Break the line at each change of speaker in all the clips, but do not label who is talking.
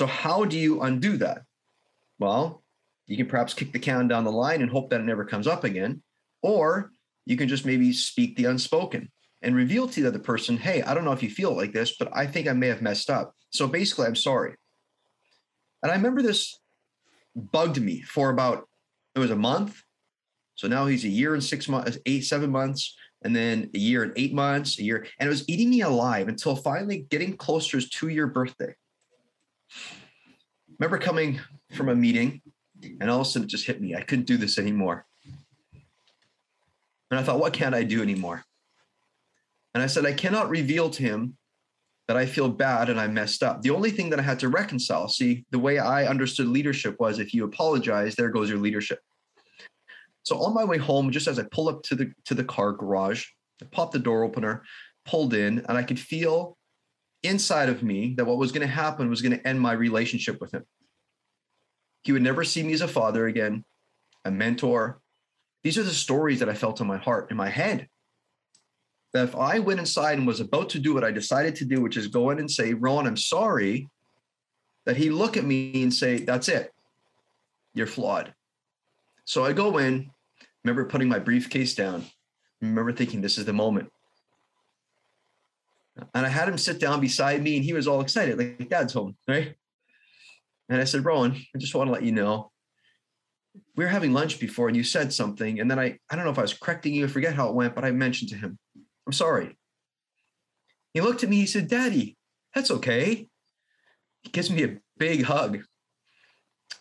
So, how do you undo that? Well, you can perhaps kick the can down the line and hope that it never comes up again. Or you can just maybe speak the unspoken and reveal to the other person, hey, I don't know if you feel like this, but I think I may have messed up. So basically, I'm sorry. And I remember this bugged me for about, it was a month. So now he's a year and six months, eight, seven months, and then a year and eight months, a year. And it was eating me alive until finally getting closer to year birthday. Remember coming from a meeting and all of a sudden it just hit me. I couldn't do this anymore. And I thought, what can't I do anymore? And I said, I cannot reveal to him that I feel bad and I messed up. The only thing that I had to reconcile, see, the way I understood leadership was if you apologize, there goes your leadership. So on my way home, just as I pull up to the to the car garage, I popped the door opener, pulled in, and I could feel inside of me that what was going to happen was going to end my relationship with him. He would never see me as a father again, a mentor. These are the stories that I felt in my heart, in my head. That if I went inside and was about to do what I decided to do, which is go in and say, Ron, I'm sorry, that he'd look at me and say, That's it. You're flawed. So I go in, remember putting my briefcase down, remember thinking, This is the moment. And I had him sit down beside me and he was all excited, like dad's home, right? And I said, Rowan, I just want to let you know we were having lunch before and you said something. And then I, I don't know if I was correcting you, I forget how it went, but I mentioned to him, I'm sorry. He looked at me, he said, Daddy, that's okay. He gives me a big hug.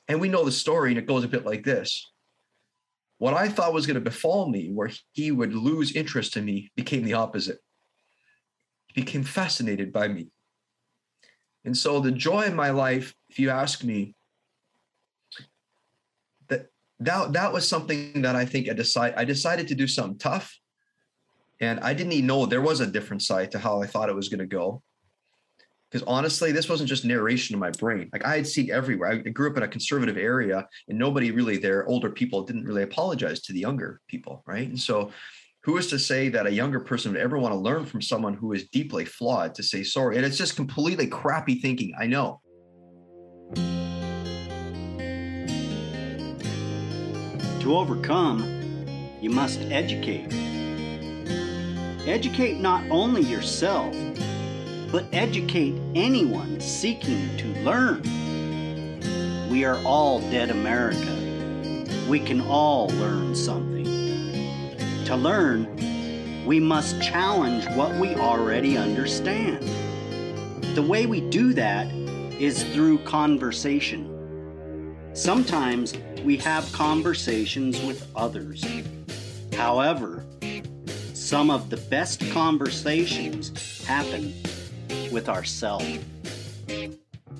And we know the story, and it goes a bit like this. What I thought was going to befall me, where he would lose interest in me, became the opposite. Became fascinated by me. And so the joy in my life, if you ask me, that that that was something that I think I decided I decided to do something tough. And I didn't even know there was a different side to how I thought it was going to go. Because honestly, this wasn't just narration in my brain. Like I had seen everywhere. I grew up in a conservative area, and nobody really there, older people didn't really apologize to the younger people, right? And so who is to say that a younger person would ever want to learn from someone who is deeply flawed to say sorry? And it's just completely crappy thinking. I know.
To overcome, you must educate. Educate not only yourself, but educate anyone seeking to learn. We are all dead America. We can all learn something. To learn, we must challenge what we already understand. The way we do that is through conversation. Sometimes we have conversations with others. However, some of the best conversations happen with ourselves.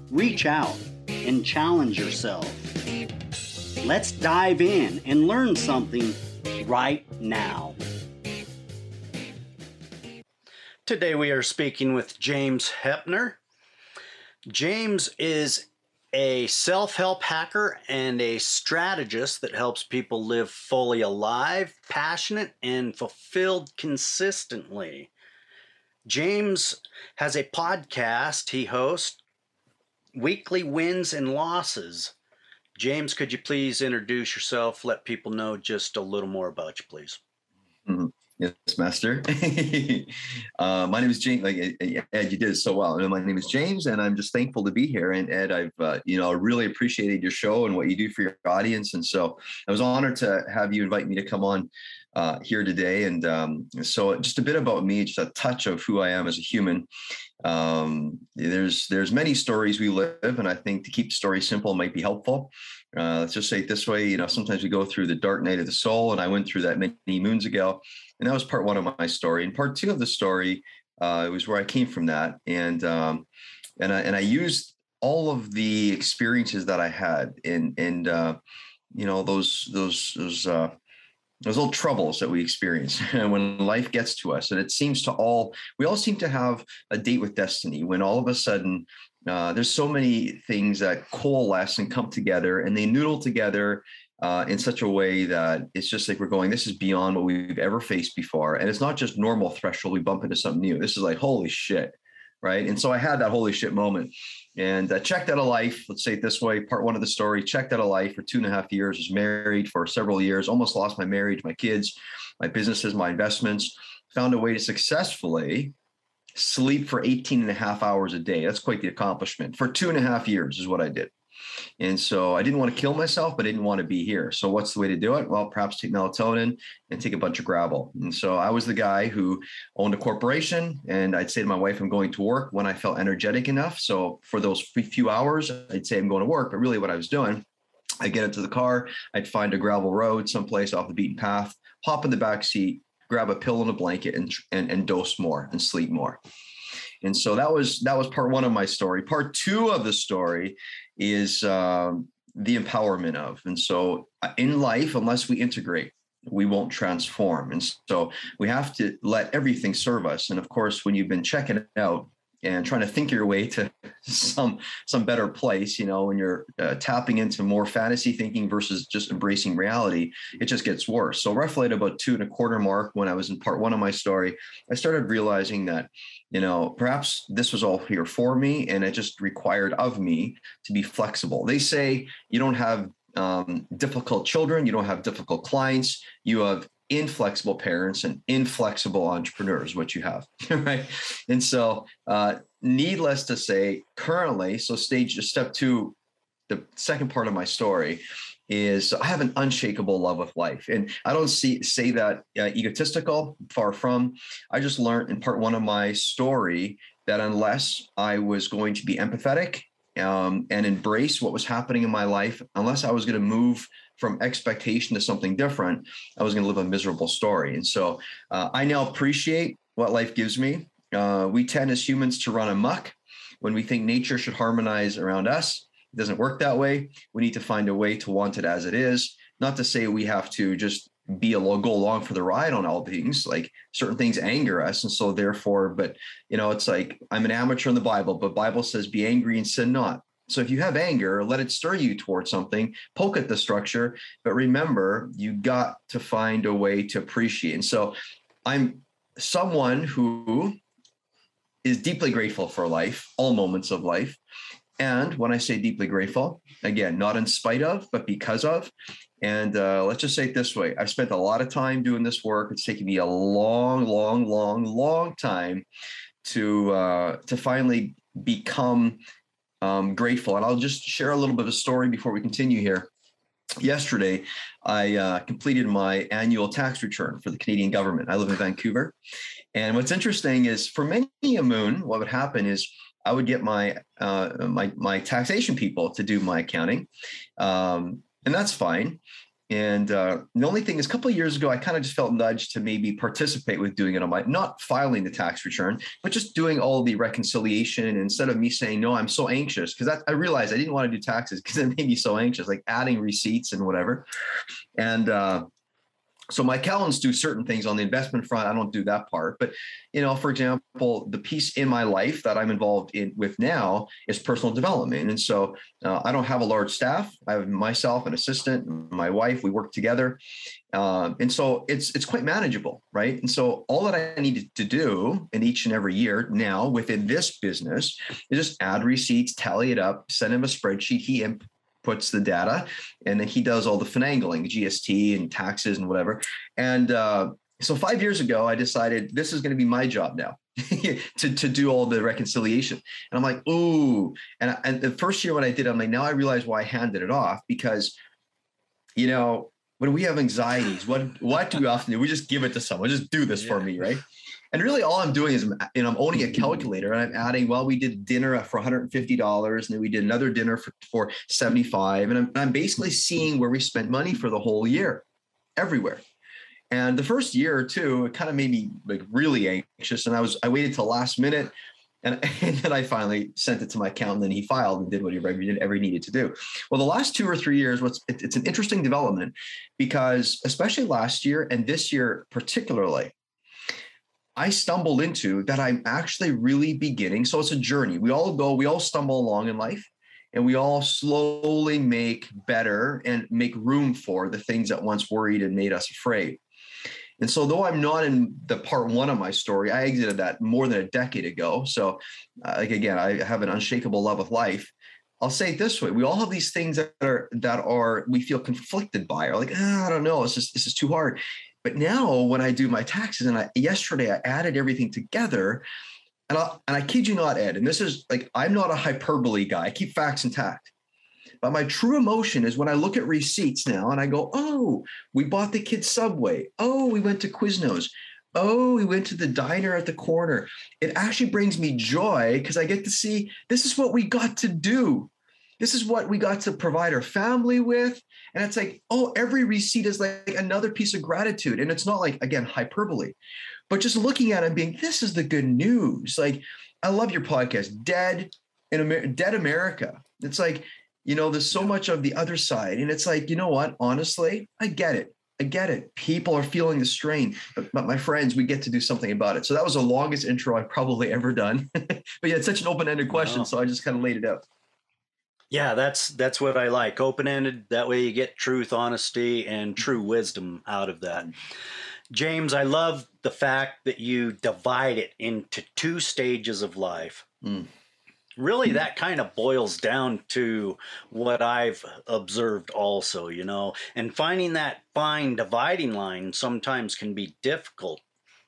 Reach out and challenge yourself. Let's dive in and learn something right now. Today we are speaking with James Hepner. James is a self help hacker and a strategist that helps people live fully alive, passionate, and fulfilled consistently. James has a podcast he hosts, Weekly Wins and Losses. James, could you please introduce yourself? Let people know just a little more about you, please.
Mm-hmm. Yes, Master. uh, my name is James. Like Ed, you did it so well. My name is James, and I'm just thankful to be here. And Ed, I've uh, you know really appreciated your show and what you do for your audience. And so I was honored to have you invite me to come on uh, here today. And um, so just a bit about me, just a touch of who I am as a human. Um, there's there's many stories we live, and I think to keep the story simple might be helpful. Uh, let's just say it this way, you know, sometimes we go through the dark night of the soul, and I went through that many moons ago, and that was part one of my story. And part two of the story uh, was where I came from that, and um, and I and I used all of the experiences that I had, and and uh, you know those those those uh, those little troubles that we experience when life gets to us and it seems to all we all seem to have a date with destiny when all of a sudden uh, there's so many things that coalesce and come together and they noodle together uh, in such a way that it's just like we're going this is beyond what we've ever faced before and it's not just normal threshold we bump into something new this is like holy shit right? And so I had that holy shit moment and uh, checked out of life. Let's say it this way part one of the story checked out of life for two and a half years, was married for several years, almost lost my marriage, my kids, my businesses, my investments, found a way to successfully sleep for 18 and a half hours a day. That's quite the accomplishment. For two and a half years is what I did. And so I didn't want to kill myself, but I didn't want to be here. So what's the way to do it? Well, perhaps take melatonin and take a bunch of Gravol. And so I was the guy who owned a corporation and I'd say to my wife, I'm going to work when I felt energetic enough. So for those few hours, I'd say I'm going to work, but really what I was doing, I'd get into the car, I'd find a gravel road someplace off the beaten path, hop in the back seat, grab a pill and a blanket and, and, and dose more and sleep more. And so that was that was part one of my story. Part two of the story is um, the empowerment of. And so uh, in life, unless we integrate, we won't transform. And so we have to let everything serve us. And of course, when you've been checking out, and trying to think your way to some some better place you know when you're uh, tapping into more fantasy thinking versus just embracing reality it just gets worse. So roughly at about two and a quarter mark when i was in part one of my story i started realizing that you know perhaps this was all here for me and it just required of me to be flexible. They say you don't have um, difficult children you don't have difficult clients you have inflexible parents and inflexible entrepreneurs, what you have, right? And so, uh, needless to say, currently, so stage step two, the second part of my story is I have an unshakable love of life, and I don't see say that uh, egotistical. Far from. I just learned in part one of my story that unless I was going to be empathetic um, and embrace what was happening in my life, unless I was going to move from expectation to something different, I was going to live a miserable story. And so uh, I now appreciate what life gives me. Uh, we tend as humans to run amok when we think nature should harmonize around us. It doesn't work that way. We need to find a way to want it as it is. Not to say we have to just be a go along for the ride on all things. Like certain things anger us, and so therefore, but you know, it's like I'm an amateur in the Bible, but Bible says, "Be angry and sin not." So if you have anger, let it stir you towards something, poke at the structure, but remember, you got to find a way to appreciate. And so I'm someone who is deeply grateful for life, all moments of life. And when I say deeply grateful, again, not in spite of, but because of. And uh, let's just say it this way I've spent a lot of time doing this work. It's taken me a long, long, long, long time to uh, to finally become um, grateful. And I'll just share a little bit of a story before we continue here. Yesterday, I uh, completed my annual tax return for the Canadian government. I live in Vancouver. And what's interesting is for many a moon, what would happen is I would get my uh, my my taxation people to do my accounting, um, and that's fine. And uh, the only thing is, a couple of years ago, I kind of just felt nudged to maybe participate with doing it on my, not filing the tax return, but just doing all the reconciliation instead of me saying, no, I'm so anxious. Because I realized I didn't want to do taxes because it made me so anxious, like adding receipts and whatever. And uh, so my accountants do certain things on the investment front. I don't do that part but you know for example the piece in my life that i'm involved in with now is personal development. And so uh, i don't have a large staff. I have myself an assistant my wife we work together. Um, and so it's it's quite manageable right? And so all that i needed to do in each and every year now within this business is just add receipts tally it up send him a spreadsheet. He imp- puts the data and then he does all the finagling, GST and taxes and whatever. And uh, so five years ago, I decided this is going to be my job now to, to do all the reconciliation. And I'm like, ooh. And, and the first year when I did, I'm like, now I realize why I handed it off because, you know, when we have anxieties, what what do we often do? We just give it to someone, just do this yeah. for me, right? And really, all I'm doing is, uh, you know, I'm owning a calculator and I'm adding. Well, we did dinner for 150 dollars, and then we did another dinner for, for 75, and I'm, I'm basically seeing where we spent money for the whole year, everywhere. And the first year or two, it kind of made me like really anxious, and I was I waited till last minute. And, and, then I finally sent it to my accountant, and he filed and did what he ever needed to do. Well, the last two or three years, what's it, it's an interesting development because, especially last year and this year particularly, I stumbled into that I'm actually really beginning. So it's a journey. We all go, we all stumble along in life and we all slowly make better and make room for the things that once worried and made us afraid. And so, though I'm not in the part one of my story, I exited that more than a decade ago. So, uh, like again, I have an unshakable love of life. I'll say it this way: we all have these things that are that are we feel conflicted by, or like oh, I don't know, it's just this is too hard. But now, when I do my taxes, and I, yesterday I added everything together, and I and I kid you not, Ed, and this is like I'm not a hyperbole guy. I keep facts intact. But my true emotion is when I look at receipts now and I go, oh, we bought the kids Subway. Oh, we went to Quiznos. Oh, we went to the diner at the corner. It actually brings me joy because I get to see this is what we got to do. This is what we got to provide our family with. And it's like, oh, every receipt is like another piece of gratitude. And it's not like, again, hyperbole, but just looking at it and being, this is the good news. Like, I love your podcast, Dead in Amer- Dead America. It's like you know, there's so much of the other side. And it's like, you know what? Honestly, I get it. I get it. People are feeling the strain, but, but my friends, we get to do something about it. So that was the longest intro I've probably ever done. but yeah, it's such an open-ended question, wow. so I just kind of laid it out.
Yeah, that's that's what I like. Open-ended. That way you get truth, honesty, and true wisdom out of that. James, I love the fact that you divide it into two stages of life. Mm really that kind of boils down to what I've observed also, you know, and finding that fine dividing line sometimes can be difficult.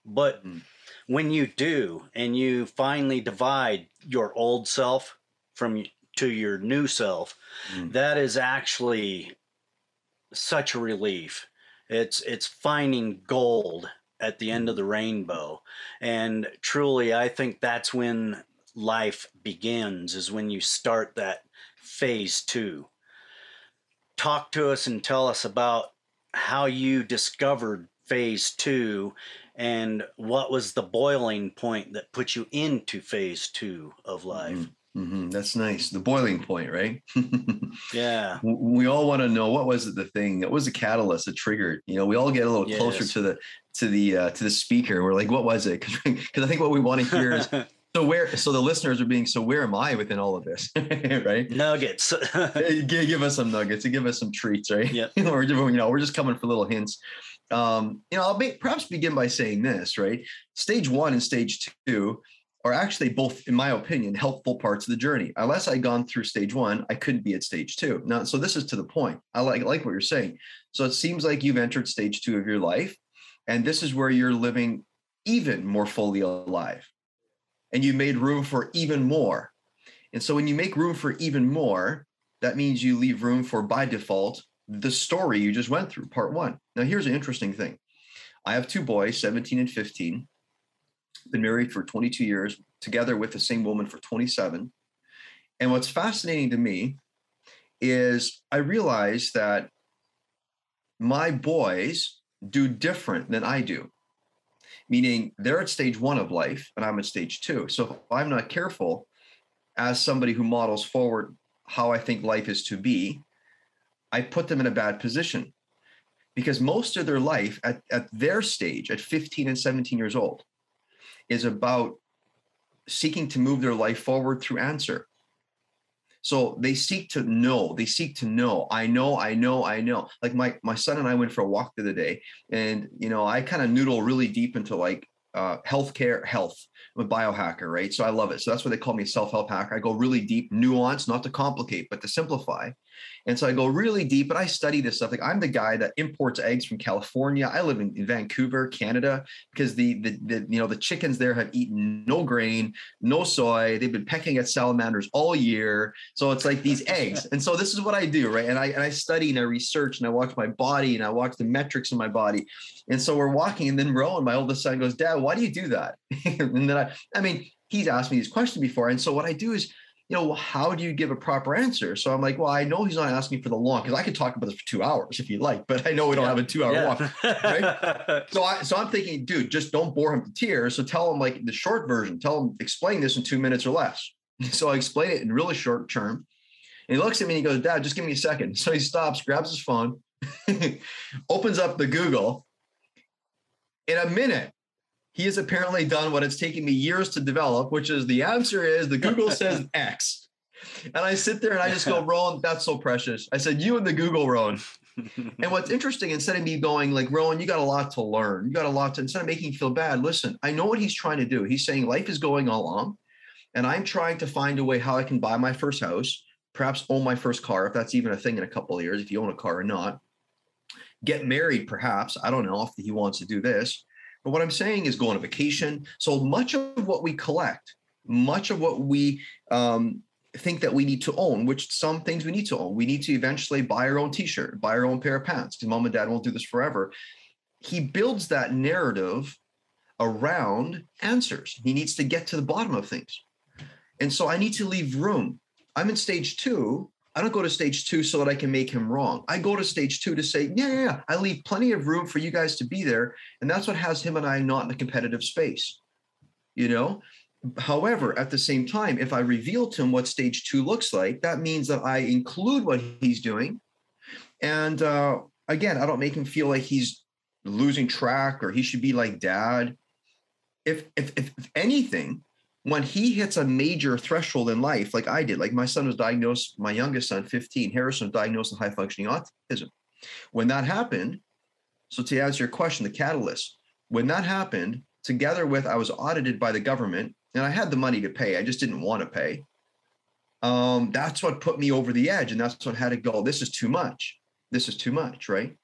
But mm. when you do and you finally divide your old self from to your new self, mm. that is actually such a relief. It's it's finding gold at the end of the rainbow. And truly I think that's when life begins is when you start that phase two. Talk to us and tell us about how you discovered phase two and what was the boiling point that put you into phase two of life. Mm-hmm.
Mm-hmm. That's nice. The boiling point, right?
yeah.
We all want to know what was it the thing that was a catalyst that triggered. You know, we all get a little yes. closer to the to the uh, to the speaker. We're like, what was it? Because I think what we want to hear is So where, so the listeners are being, so where am I within all of this, right?
Nuggets.
give, give, us some nuggets and give us some treats, right?
Yeah.
we're, you know, we're just coming for little hints. Um, you know, I'll be, perhaps begin by saying this, right? Stage one and stage two are actually both, in my opinion, helpful parts of the journey. Unless I'd gone through stage one, I couldn't be at stage two. Now, so this is to the point. I like, like what you're saying. So it seems like you've entered stage two of your life, and this is where you're living even more fully alive and you made room for even more. And so when you make room for even more, that means you leave room for by default the story you just went through, part one. Now, here's an interesting thing I have two boys, 17 and 15, been married for 22 years, together with the same woman for 27. And what's fascinating to me is I realize that my boys do different than I do meaning they're at stage one of life and I'm at stage two. So if I'm not careful, as somebody who models forward how I think life is to be, I put them in a bad position because most of their life at, at their stage, at 15 and 17 years old, is about seeking to move their life forward through answer. So they seek to know. They seek to know. I know. I know. I know. Like my my son and I went for a walk the other day, and you know I kind of noodle really deep into like uh, healthcare, health. I'm a biohacker, right? So I love it. So that's why they call me self-help hacker. I go really deep, nuance, not to complicate, but to simplify. And so I go really deep, but I study this stuff. Like I'm the guy that imports eggs from California. I live in, in Vancouver, Canada, because the, the the you know the chickens there have eaten no grain, no soy. They've been pecking at salamanders all year. So it's like these eggs. And so this is what I do, right? And I and I study and I research and I watch my body and I watch the metrics in my body. And so we're walking, and then Rowan, my oldest son, goes, Dad, why do you do that? and then I, I mean, he's asked me this question before. And so what I do is you know, how do you give a proper answer? So I'm like, well, I know he's not asking for the long because I could talk about this for two hours if you like, but I know we don't yeah. have a two hour yeah. walk. Right. so I so I'm thinking, dude, just don't bore him to tears. So tell him like the short version, tell him explain this in two minutes or less. So I explain it in really short term. And he looks at me and he goes, Dad, just give me a second. So he stops, grabs his phone, opens up the Google. In a minute, he has apparently done what it's taken me years to develop, which is the answer is the Google says X. And I sit there and I just go, Roland, that's so precious. I said, you and the Google, Roland. and what's interesting, instead of me going like, Rowan, you got a lot to learn. You got a lot to, instead of making you feel bad, listen, I know what he's trying to do. He's saying life is going along and I'm trying to find a way how I can buy my first house, perhaps own my first car, if that's even a thing in a couple of years, if you own a car or not. Get married, perhaps. I don't know if he wants to do this. But what I'm saying is go on a vacation. So much of what we collect, much of what we um, think that we need to own, which some things we need to own. We need to eventually buy our own t-shirt, buy our own pair of pants, because mom and dad won't do this forever. He builds that narrative around answers. He needs to get to the bottom of things. And so I need to leave room. I'm in stage two. I don't go to stage two so that I can make him wrong. I go to stage two to say, yeah, yeah, yeah, I leave plenty of room for you guys to be there. And that's what has him and I not in a competitive space. You know, However, at the same time, if I reveal to him what stage two looks like, that means that I include what he's doing. And uh, again, I don't make him feel like he's losing track or he should be like dad. If, if, if, if anything, when he hits a major threshold in life, like I did, like my son was diagnosed, my youngest son, 15, Harrison was diagnosed with high functioning autism. When that happened, so to answer your question, the catalyst, when that happened, together with I was audited by the government and I had the money to pay. I just didn't want to pay. Um, that's what put me over the edge, and that's what had to go. This is too much. This is too much, right?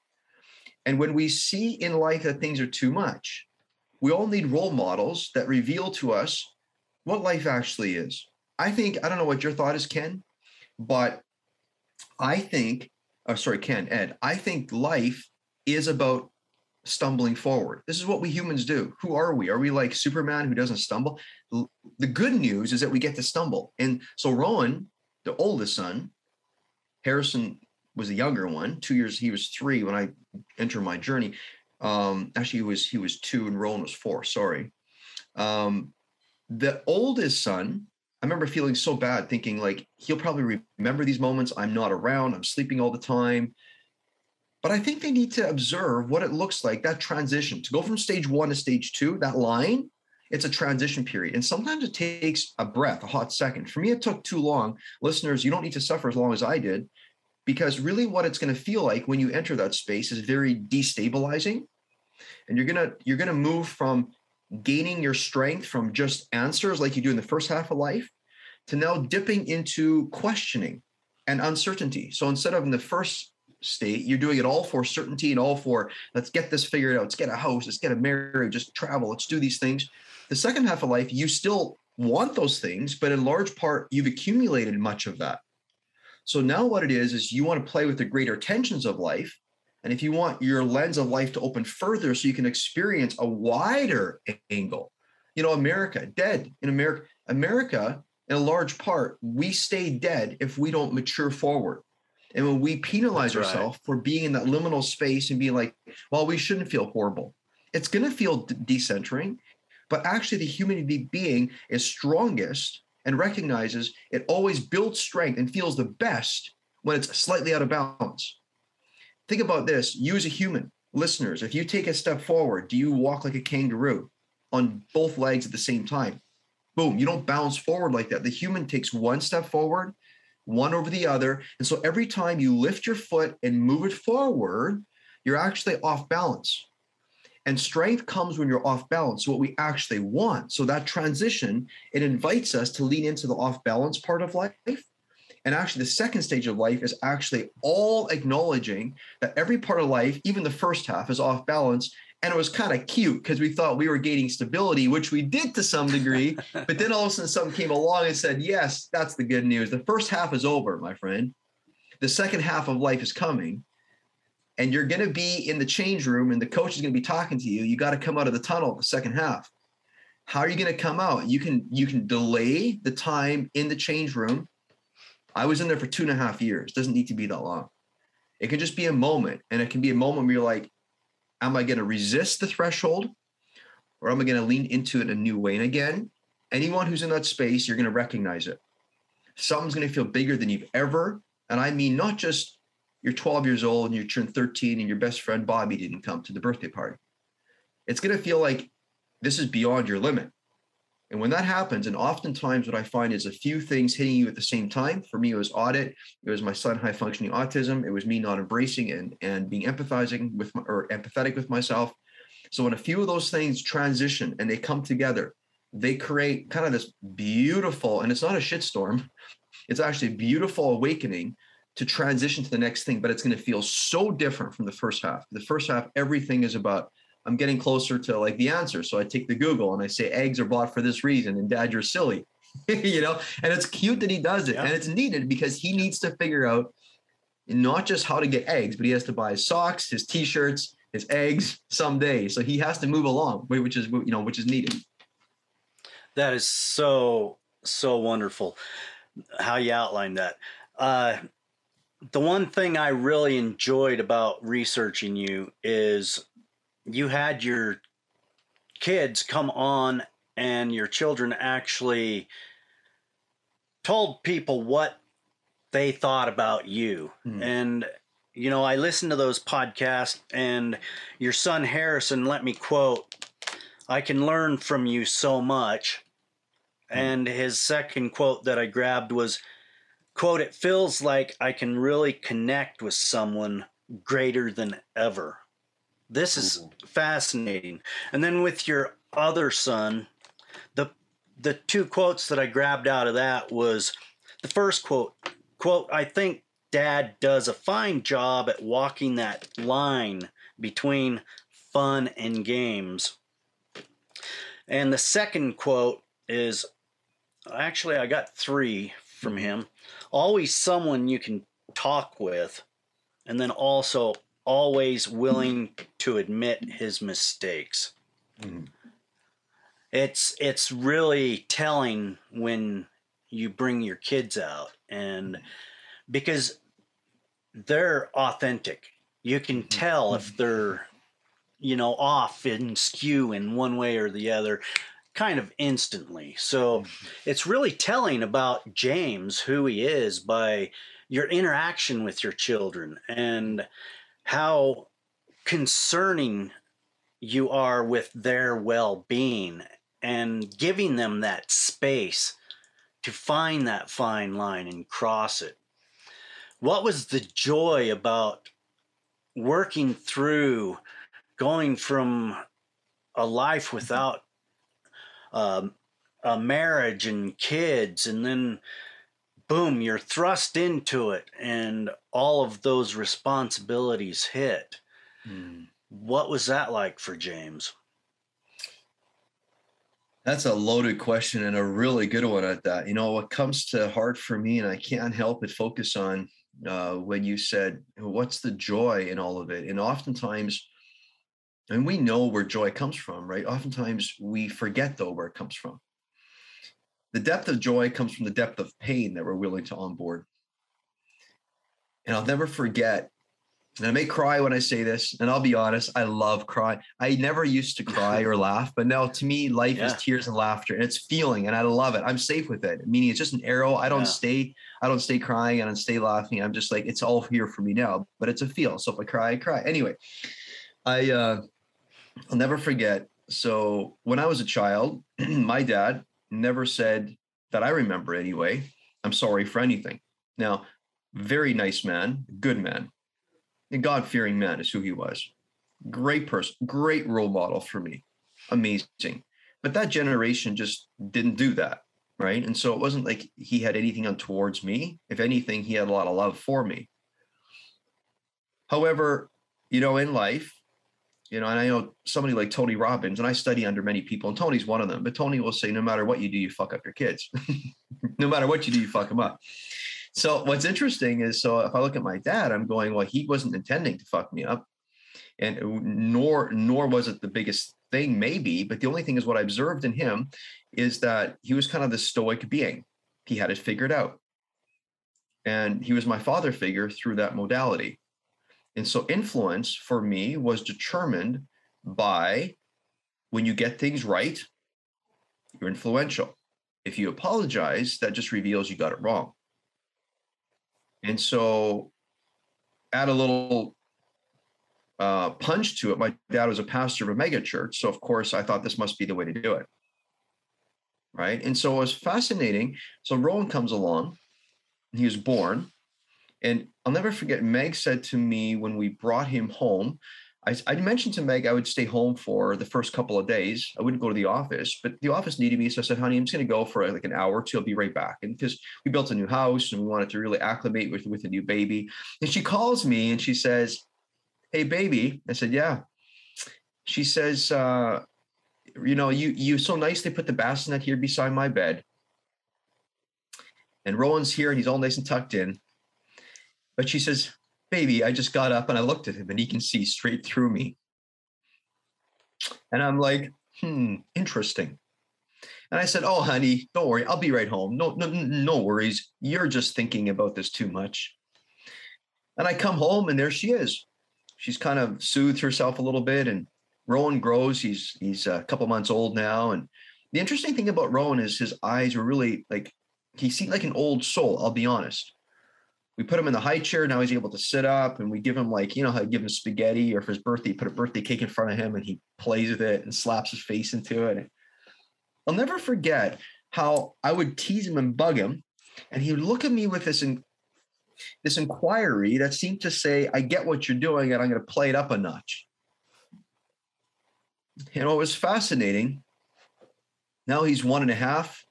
And when we see in life that things are too much, we all need role models that reveal to us what life actually is. I think I don't know what your thought is, Ken, but I think, oh, sorry, Ken, Ed, I think life is about stumbling forward. This is what we humans do. Who are we? Are we like Superman who doesn't stumble? The good news is that we get to stumble. And so Rowan, the oldest son, Harrison was the younger one. Two years, he was three when I entered my journey. Um, actually, he was he was two and Rowan was four. Sorry. Um, the oldest son, I remember feeling so bad, thinking like he'll probably remember these moments. I'm not around. I'm sleeping all the time. But I think they need to observe what it looks like that transition to go from stage one to stage two, that line, it's a transition period. And sometimes it takes a breath, a hot second. For me, it took too long. Listeners, you don't need to suffer as long as I did, because really what it's going to feel like when you enter that space is very destabilizing. And you're gonna you're gonna move from gaining your strength from just answers like you do in the first half of life to now dipping into questioning and uncertainty. So instead of in the first state. You're doing it all for certainty and all for let's get this figured out. Let's get a house. Let's get a marriage. Just travel. Let's do these things. The second half of life, you still want those things, but in large part, you've accumulated much of that. So now what it is is you want to play with the greater tensions of life. And if you want your lens of life to open further so you can experience a wider angle, you know, America, dead in America, America, in a large part, we stay dead if we don't mature forward. And when we penalize That's ourselves right. for being in that liminal space and being like, well, we shouldn't feel horrible, it's going to feel decentering. But actually, the human being is strongest and recognizes it always builds strength and feels the best when it's slightly out of balance. Think about this you as a human, listeners, if you take a step forward, do you walk like a kangaroo on both legs at the same time? Boom, you don't bounce forward like that. The human takes one step forward one over the other. And so every time you lift your foot and move it forward, you're actually off balance. And strength comes when you're off balance, what we actually want. So that transition, it invites us to lean into the off balance part of life. And actually, the second stage of life is actually all acknowledging that every part of life, even the first half, is off balance and it was kind of cute because we thought we were gaining stability, which we did to some degree. but then all of a sudden, something came along and said, Yes, that's the good news. The first half is over, my friend. The second half of life is coming. And you're going to be in the change room, and the coach is going to be talking to you. You got to come out of the tunnel the second half. How are you going to come out? You can you can delay the time in the change room. I was in there for two and a half years. Doesn't need to be that long. It can just be a moment, and it can be a moment where you're like, am I going to resist the threshold or am I going to lean into it in a new way? And again, anyone who's in that space, you're going to recognize it. Something's going to feel bigger than you've ever. And I mean, not just you're 12 years old and you turned 13 and your best friend Bobby didn't come to the birthday party. It's going to feel like this is beyond your limit. And when that happens, and oftentimes what I find is a few things hitting you at the same time. For me, it was audit. It was my son high functioning autism. It was me not embracing and, and being empathizing with my, or empathetic with myself. So when a few of those things transition and they come together, they create kind of this beautiful, and it's not a shitstorm. It's actually a beautiful awakening to transition to the next thing, but it's going to feel so different from the first half. The first half, everything is about I'm getting closer to like the answer. So I take the Google and I say eggs are bought for this reason, and Dad, you're silly, you know. And it's cute that he does it, yeah. and it's needed because he needs to figure out not just how to get eggs, but he has to buy his socks, his t-shirts, his eggs someday. So he has to move along, which is you know which is needed.
That is so so wonderful how you outlined that. Uh, the one thing I really enjoyed about researching you is you had your kids come on and your children actually told people what they thought about you. Mm. And, you know, I listened to those podcasts, and your son Harrison let me quote, I can learn from you so much. Mm. And his second quote that I grabbed was, quote, it feels like I can really connect with someone greater than ever. This is fascinating. And then with your other son, the the two quotes that I grabbed out of that was the first quote, quote, I think dad does a fine job at walking that line between fun and games. And the second quote is actually I got 3 from him. Always someone you can talk with and then also always willing to admit his mistakes. Mm-hmm. It's it's really telling when you bring your kids out and because they're authentic. You can mm-hmm. tell if they're you know off and skew in one way or the other kind of instantly. So mm-hmm. it's really telling about James who he is by your interaction with your children and how concerning you are with their well being and giving them that space to find that fine line and cross it. What was the joy about working through going from a life without um, a marriage and kids and then boom, you're thrust into it and all of those responsibilities hit. Mm. What was that like for James?
That's a loaded question and a really good one at that. You know, what comes to heart for me, and I can't help but focus on uh, when you said, What's the joy in all of it? And oftentimes, and we know where joy comes from, right? Oftentimes we forget, though, where it comes from the depth of joy comes from the depth of pain that we're willing to onboard. And I'll never forget, and I may cry when I say this, and I'll be honest, I love crying. I never used to cry or laugh, but now to me, life yeah. is tears and laughter, and it's feeling, and I love it. I'm safe with it. Meaning it's just an arrow. I don't yeah. stay, I don't stay crying, I don't stay laughing. I'm just like, it's all here for me now, but it's a feel. So if I cry, I cry. Anyway, I uh I'll never forget. So when I was a child, my dad never said that I remember anyway, I'm sorry for anything. Now, very nice man, good man, a God fearing man is who he was. Great person, great role model for me. Amazing. But that generation just didn't do that. Right. And so it wasn't like he had anything on towards me. If anything, he had a lot of love for me. However, you know, in life, you know, and I know somebody like Tony Robbins, and I study under many people, and Tony's one of them. But Tony will say, no matter what you do, you fuck up your kids. no matter what you do, you fuck them up. So what's interesting is, so if I look at my dad, I'm going, well, he wasn't intending to fuck me up, and nor nor was it the biggest thing, maybe. But the only thing is, what I observed in him is that he was kind of the stoic being. He had it figured out, and he was my father figure through that modality. And so influence for me was determined by when you get things right, you're influential. If you apologize, that just reveals you got it wrong. And so add a little uh, punch to it. My dad was a pastor of a mega church. So, of course, I thought this must be the way to do it. right? And so it was fascinating. So Rowan comes along, he was born, and I'll never forget. Meg said to me when we brought him home, I, I, mentioned to Meg I would stay home for the first couple of days. I wouldn't go to the office, but the office needed me. So I said, honey, I'm just going to go for like an hour or two. I'll be right back. And because we built a new house and we wanted to really acclimate with, with a new baby. And she calls me and she says, Hey, baby. I said, Yeah. She says, uh, you know, you you so nicely put the bassinet here beside my bed. And Rowan's here and he's all nice and tucked in. But she says, baby, I just got up and I looked at him and he can see straight through me. And I'm like, hmm, interesting. And I said, oh, honey, don't worry. I'll be right home. No, no, no worries. You're just thinking about this too much. And I come home and there she is. She's kind of soothed herself a little bit and Rowan grows. He's, he's a couple months old now. And the interesting thing about Rowan is his eyes were really like, he seemed like an old soul. I'll be honest we put him in the high chair. Now he's able to sit up and we give him like, you know, how give him spaghetti or for his birthday, put a birthday cake in front of him and he plays with it and slaps his face into it. I'll never forget how I would tease him and bug him. And he would look at me with this, in, this inquiry that seemed to say, I get what you're doing and I'm going to play it up a notch. And it was fascinating. Now he's one and a half.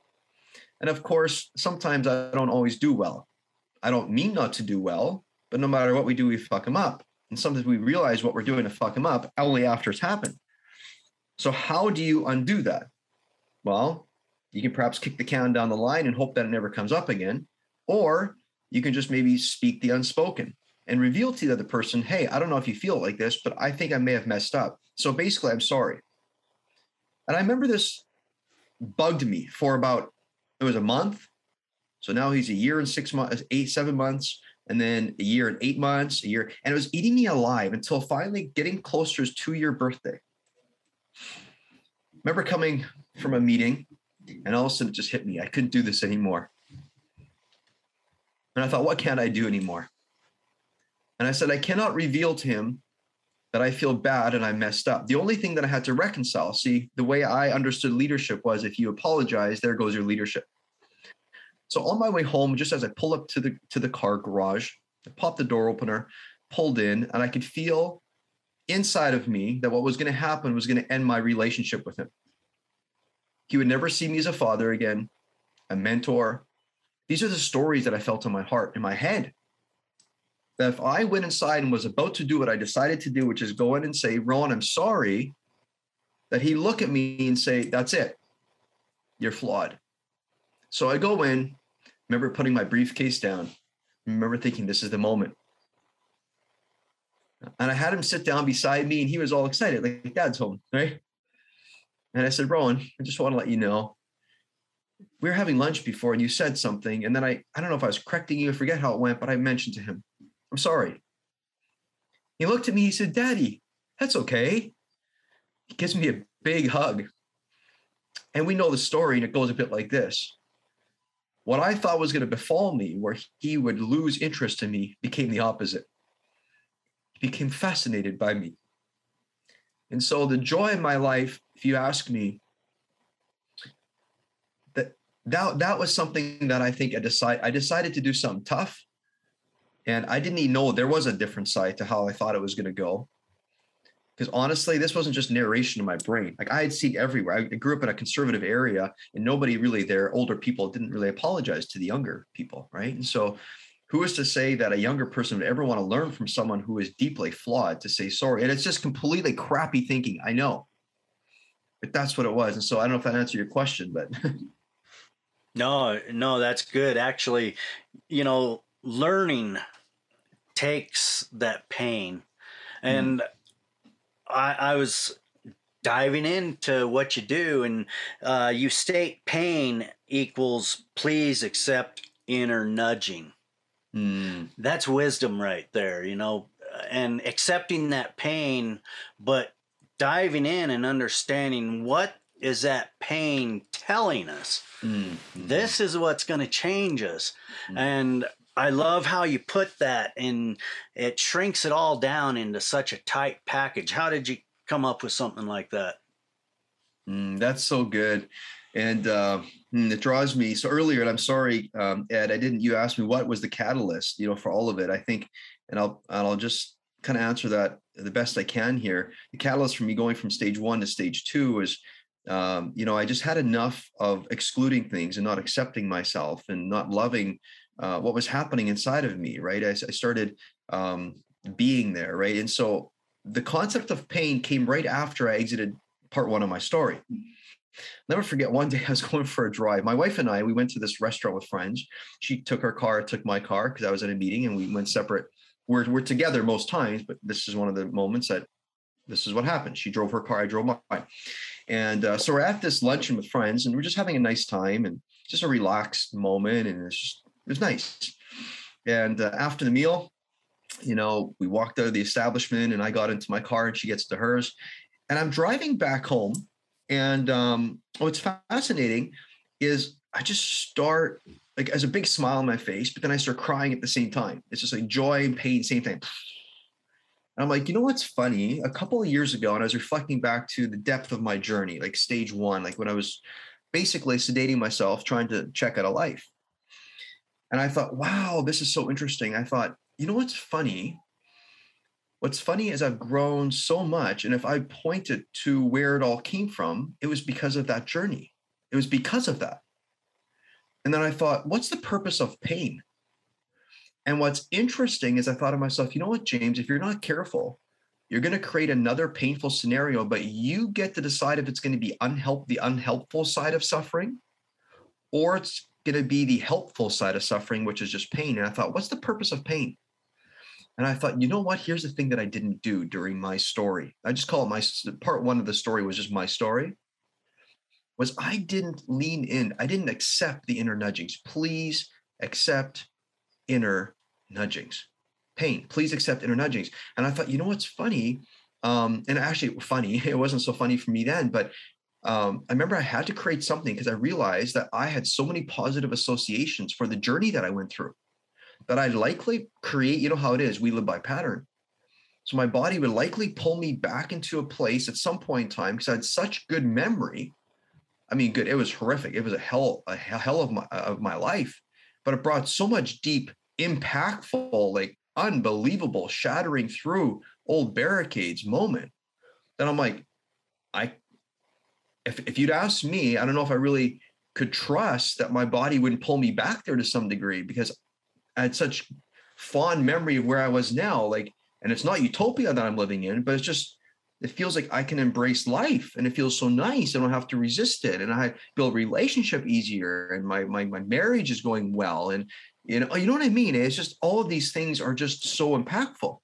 And of course, sometimes I don't always do well. I don't mean not to do well, but no matter what we do, we fuck them up. And sometimes we realize what we're doing to fuck them up only after it's happened. So how do you undo that? Well, you can perhaps kick the can down the line and hope that it never comes up again. Or you can just maybe speak the unspoken and reveal to the other person, hey, I don't know if you feel like this, but I think I may have messed up. So basically, I'm sorry. And I remember this bugged me for about, it was a month, so now he's a year and six months, uh, eight, seven months, and then a year and eight months, a year. And it was eating me alive until finally getting closer to his two year birthday. Remember coming from a meeting and all of a sudden it just hit me. I couldn't do this anymore. And I thought, what can't I do anymore? And I said, I cannot reveal to him that I feel bad and I messed up. The only thing that I had to reconcile, see, the way I understood leadership was if you apologize, there goes your leadership. So on my way home, just as I pull up to the to the car garage, I popped the door opener, pulled in, and I could feel inside of me that what was going to happen was going to end my relationship with him. He would never see me as a father again, a mentor. These are the stories that I felt in my heart, in my head. That if I went inside and was about to do what I decided to do, which is go in and say, Ron, I'm sorry, that he look at me and say, That's it. You're flawed. So I go in, remember putting my briefcase down, remember thinking this is the moment. And I had him sit down beside me and he was all excited, like dad's home, right? And I said, Rowan, I just want to let you know. We were having lunch before and you said something. And then I, I don't know if I was correcting you, I forget how it went, but I mentioned to him, I'm sorry. He looked at me, he said, Daddy, that's okay. He gives me a big hug. And we know the story, and it goes a bit like this what I thought was going to befall me, where he would lose interest in me, became the opposite. He became fascinated by me. And so the joy in my life, if you ask me, that that, that was something that I think I decided I decided to do something tough. And I didn't even know there was a different side to how I thought it was going to go because honestly, this wasn't just narration in my brain. Like I had seen everywhere. I grew up in a conservative area, and nobody really there, older people didn't really apologize to the younger people, right? And so, who is to say that a younger person would ever want to learn from someone who is deeply flawed to say sorry? And it's just completely crappy thinking. I know, but that's what it was. And so, I don't know if that answered your question, but.
no, no, that's good. Actually, you know, learning takes that pain. Mm-hmm. And mm I, I was diving into what you do, and uh, you state pain equals please accept inner nudging. Mm. That's wisdom right there, you know, and accepting that pain, but diving in and understanding what is that pain telling us. Mm-hmm. This is what's going to change us. Mm-hmm. And I love how you put that and it shrinks it all down into such a tight package. How did you come up with something like that?
Mm, that's so good. and uh, hmm, it draws me so earlier and i'm sorry um, ed i didn't you asked me what was the catalyst you know for all of it i think and i'll and i'll just kind of answer that the best i can here the catalyst for me going from stage one to stage two is um, you know i just had enough of excluding things and not accepting myself and not loving uh, what was happening inside of me right i, I started um, being there right and so the concept of pain came right after i exited part one of my story never forget one day I was going for a drive. My wife and I, we went to this restaurant with friends. She took her car, took my car because I was at a meeting and we went separate. We're, we're together most times, but this is one of the moments that this is what happened. She drove her car, I drove mine. And uh, so we're at this luncheon with friends and we're just having a nice time and just a relaxed moment. And it's just, it was nice. And uh, after the meal, you know, we walked out of the establishment and I got into my car and she gets to hers. And I'm driving back home and um, what's fascinating is I just start like as a big smile on my face, but then I start crying at the same time. It's just like joy and pain, same thing. And I'm like, you know what's funny? A couple of years ago, and I was reflecting back to the depth of my journey, like stage one, like when I was basically sedating myself, trying to check out a life. And I thought, wow, this is so interesting. I thought, you know what's funny? What's funny is I've grown so much. And if I pointed to where it all came from, it was because of that journey. It was because of that. And then I thought, what's the purpose of pain? And what's interesting is I thought to myself, you know what, James, if you're not careful, you're going to create another painful scenario, but you get to decide if it's going to be unhelp the unhelpful side of suffering, or it's going to be the helpful side of suffering, which is just pain. And I thought, what's the purpose of pain? And I thought, you know what? Here's the thing that I didn't do during my story. I just call it my part one of the story was just my story. Was I didn't lean in, I didn't accept the inner nudgings. Please accept inner nudgings. Pain, please accept inner nudgings. And I thought, you know what's funny? Um, and actually, funny, it wasn't so funny for me then, but um, I remember I had to create something because I realized that I had so many positive associations for the journey that I went through that I'd likely create, you know how it is, we live by pattern. So my body would likely pull me back into a place at some point in time because I had such good memory. I mean, good. It was horrific. It was a hell, a hell of my of my life, but it brought so much deep, impactful, like unbelievable, shattering through old barricades moment. Then I'm like, I, if if you'd asked me, I don't know if I really could trust that my body wouldn't pull me back there to some degree because I had such fond memory of where I was now. Like, and it's not utopia that I'm living in, but it's just it feels like I can embrace life and it feels so nice. I don't have to resist it. And I build relationship easier and my my my marriage is going well. And you know, you know what I mean? It's just all of these things are just so impactful.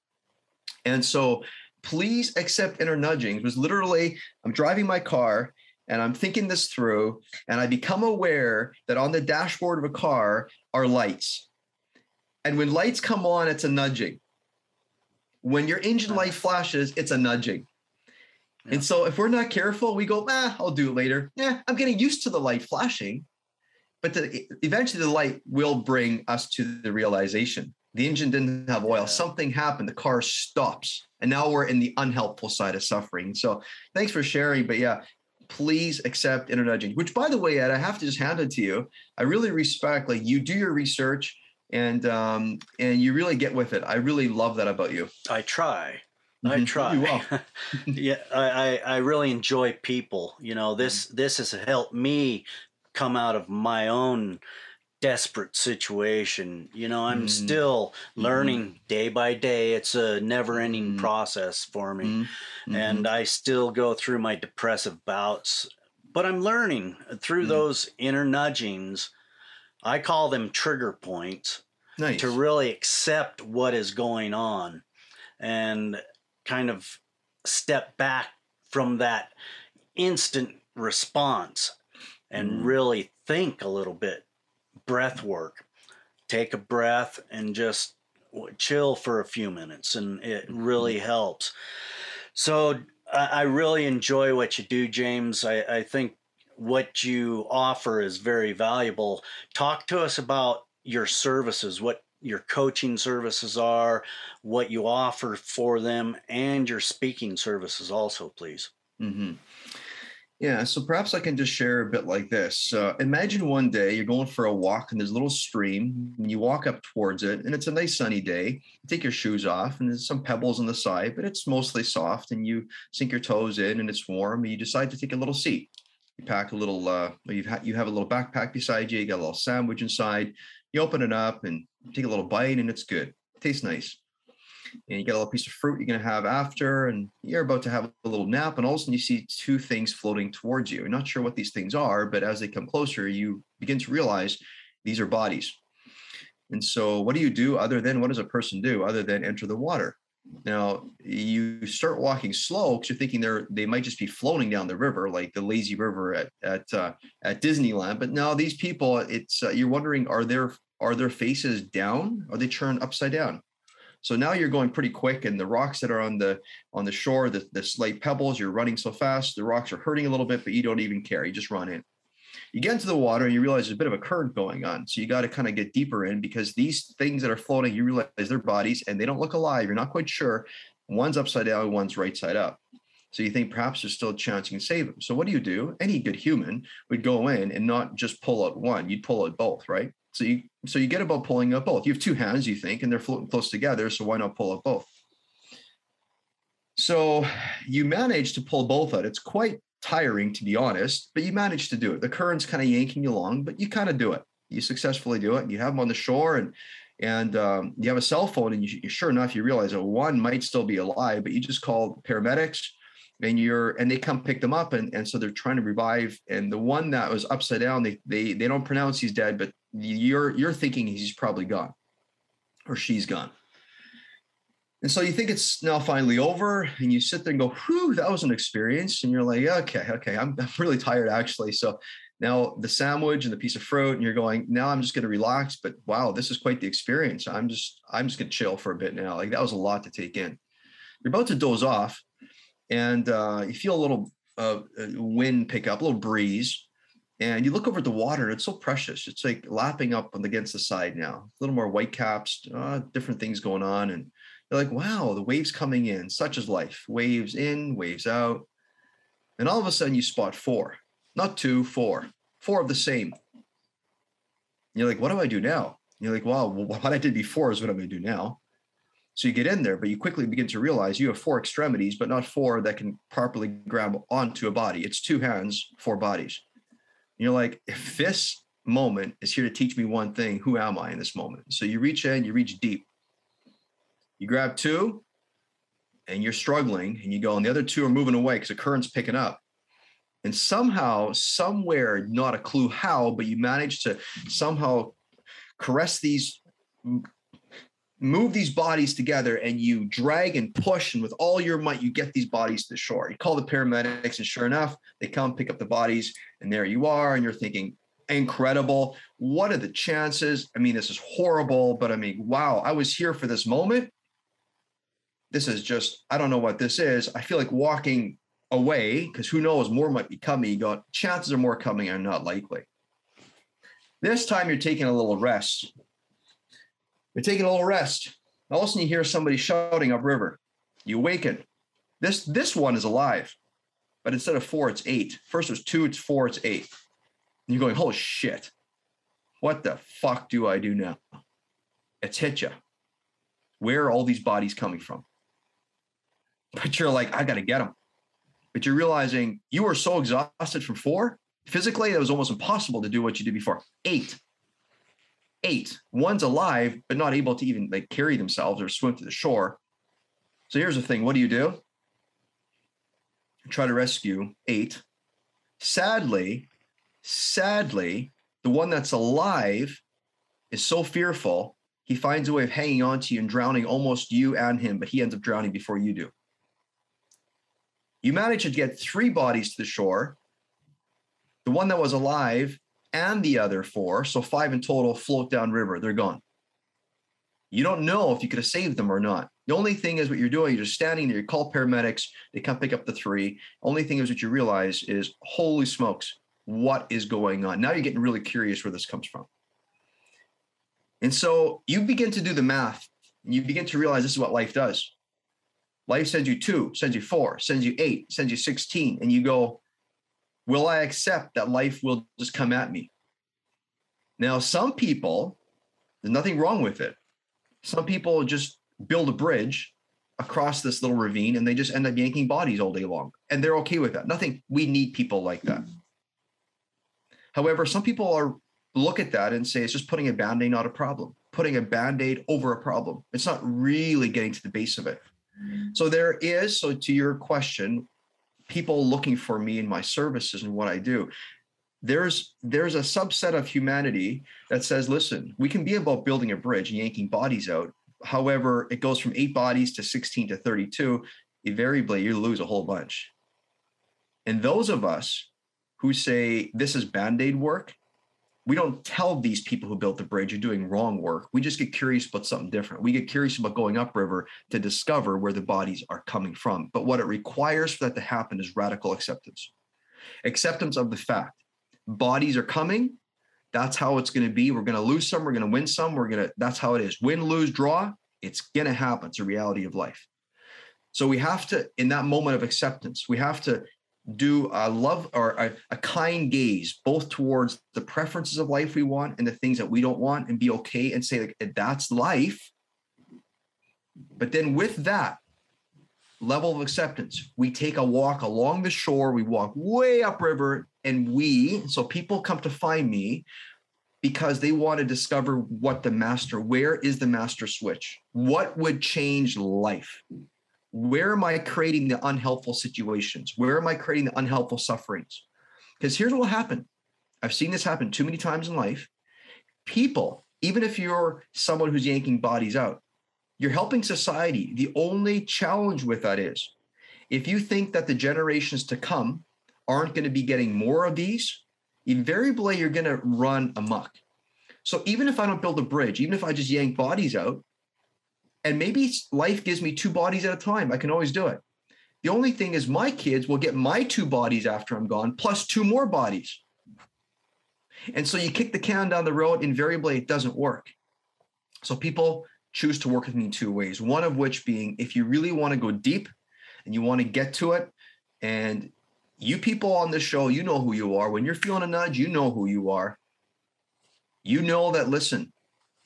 And so please accept inner nudging. It was literally, I'm driving my car and I'm thinking this through, and I become aware that on the dashboard of a car are lights. And when lights come on, it's a nudging. When your engine light flashes, it's a nudging. Yeah. And so if we're not careful, we go, ah, I'll do it later. Yeah, I'm getting used to the light flashing. But the, eventually the light will bring us to the realization. The engine didn't have oil. Yeah. Something happened. The car stops. And now we're in the unhelpful side of suffering. So thanks for sharing. But yeah, please accept inner nudging, which by the way, Ed, I have to just hand it to you. I really respect like you do your research and um, and you really get with it. I really love that about you.
I try. I mm-hmm. try. yeah, I, I really enjoy people. You know, this mm-hmm. this has helped me come out of my own desperate situation. You know, I'm mm. still mm-hmm. learning mm-hmm. day by day. It's a never ending mm. process for me. Mm-hmm. And I still go through my depressive bouts, but I'm learning through mm. those inner nudgings. I call them trigger points nice. to really accept what is going on and kind of step back from that instant response and mm. really think a little bit breath work take a breath and just chill for a few minutes and it mm-hmm. really helps so i really enjoy what you do james i, I think what you offer is very valuable talk to us about your services what your coaching services are, what you offer for them, and your speaking services also, please.
Mm-hmm. Yeah, so perhaps I can just share a bit like this. Uh, imagine one day you're going for a walk and there's a little stream, and you walk up towards it, and it's a nice sunny day. You take your shoes off, and there's some pebbles on the side, but it's mostly soft, and you sink your toes in, and it's warm, and you decide to take a little seat. You pack a little, uh, you've ha- you have a little backpack beside you, you got a little sandwich inside. You open it up and take a little bite, and it's good. It tastes nice and you get a little piece of fruit you're going to have after, and you're about to have a little nap, and all of a sudden you see two things floating towards you. You're not sure what these things are, but as they come closer, you begin to realize these are bodies. And so, what do you do other than what does a person do other than enter the water? Now you start walking slow because you're thinking they're they might just be floating down the river like the lazy river at at uh, at Disneyland. But now these people, it's uh, you're wondering are their are their faces down? Are they turned upside down? So now you're going pretty quick, and the rocks that are on the on the shore, the, the slight pebbles, you're running so fast, the rocks are hurting a little bit, but you don't even care. You just run in. You get into the water and you realize there's a bit of a current going on. So you got to kind of get deeper in because these things that are floating, you realize they're bodies and they don't look alive. You're not quite sure. One's upside down, one's right side up. So you think perhaps there's still a chance you can save them. So what do you do? Any good human would go in and not just pull out one, you'd pull out both, right? So you so you get about pulling up both. You have two hands, you think, and they're floating close together. So why not pull up both? So you manage to pull both out. It's quite tiring, to be honest, but you manage to do it. The current's kind of yanking you along, but you kind of do it. You successfully do it. You have them on the shore, and and um, you have a cell phone, and you, sure enough, you realize that one might still be alive, but you just call paramedics and you're and they come pick them up and, and so they're trying to revive and the one that was upside down they they they don't pronounce he's dead but you're you're thinking he's probably gone or she's gone. And so you think it's now finally over and you sit there and go whew that was an experience. And you're like okay okay i'm, I'm really tired actually. So now the sandwich and the piece of fruit and you're going now i'm just going to relax but wow this is quite the experience. I'm just i'm just going to chill for a bit now. Like that was a lot to take in. You're about to doze off and uh, you feel a little uh, uh, wind pick up, a little breeze, and you look over at the water, and it's so precious. It's like lapping up against the side now. A little more white caps, uh, different things going on, and you're like, wow, the waves coming in. Such is life. Waves in, waves out, and all of a sudden you spot four, not two, four, four of the same. And you're like, what do I do now? And you're like, wow, well, what I did before is what I'm going to do now. So you get in there, but you quickly begin to realize you have four extremities, but not four that can properly grab onto a body. It's two hands, four bodies. You're like, if this moment is here to teach me one thing, who am I in this moment? So you reach in, you reach deep. You grab two, and you're struggling, and you go, and the other two are moving away because the current's picking up. And somehow, somewhere, not a clue how, but you manage to somehow caress these move these bodies together and you drag and push and with all your might you get these bodies to the shore. You call the paramedics and sure enough they come pick up the bodies and there you are and you're thinking incredible. What are the chances? I mean this is horrible but i mean wow i was here for this moment. This is just i don't know what this is. I feel like walking away because who knows more might be coming. You got chances are more coming are not likely. This time you're taking a little rest you're taking a little rest. All of a sudden, you hear somebody shouting upriver. You awaken. This this one is alive, but instead of four, it's eight. First it was two, it's four, it's eight. And you're going, holy shit! What the fuck do I do now? It's hit you. Where are all these bodies coming from? But you're like, I got to get them. But you're realizing you were so exhausted from four. Physically, it was almost impossible to do what you did before. Eight eight. One's alive, but not able to even like carry themselves or swim to the shore. So here's the thing what do you do? Try to rescue eight. Sadly, sadly, the one that's alive is so fearful, he finds a way of hanging on to you and drowning almost you and him, but he ends up drowning before you do. You manage to get three bodies to the shore. The one that was alive and the other four, so five in total, float down river. They're gone. You don't know if you could have saved them or not. The only thing is what you're doing, you're just standing there, you call paramedics, they come pick up the three. Only thing is what you realize is, holy smokes, what is going on? Now you're getting really curious where this comes from. And so you begin to do the math. And you begin to realize this is what life does. Life sends you two, sends you four, sends you eight, sends you 16. And you go, Will I accept that life will just come at me? Now, some people, there's nothing wrong with it. Some people just build a bridge across this little ravine and they just end up yanking bodies all day long. And they're okay with that. Nothing, we need people like that. However, some people are look at that and say it's just putting a band-aid, not a problem, putting a band-aid over a problem. It's not really getting to the base of it. So there is, so to your question, people looking for me and my services and what I do. There's there's a subset of humanity that says, listen, we can be about building a bridge and yanking bodies out. However, it goes from eight bodies to 16 to 32. Invariably, you lose a whole bunch. And those of us who say this is band-aid work, we don't tell these people who built the bridge you're doing wrong work. We just get curious about something different. We get curious about going upriver to discover where the bodies are coming from. But what it requires for that to happen is radical acceptance. Acceptance of the fact bodies are coming. That's how it's going to be. We're going to lose some, we're going to win some. We're going to, that's how it is. Win, lose, draw. It's going to happen. It's a reality of life. So we have to, in that moment of acceptance, we have to do a love or a, a, kind gaze both towards the preferences of life we want and the things that we don't want and be okay and say like that's life. But then with that level of acceptance we take a walk along the shore we walk way upriver and we so people come to find me because they want to discover what the master where is the master switch? What would change life where am I creating the unhelpful situations? Where am I creating the unhelpful sufferings? Because here's what will happen. I've seen this happen too many times in life. People, even if you're someone who's yanking bodies out, you're helping society. The only challenge with that is if you think that the generations to come aren't going to be getting more of these, invariably you're going to run amok. So even if I don't build a bridge, even if I just yank bodies out, and maybe life gives me two bodies at a time. I can always do it. The only thing is, my kids will get my two bodies after I'm gone, plus two more bodies. And so you kick the can down the road, invariably, it doesn't work. So people choose to work with me in two ways. One of which being if you really want to go deep and you want to get to it, and you people on this show, you know who you are. When you're feeling a nudge, you know who you are. You know that, listen,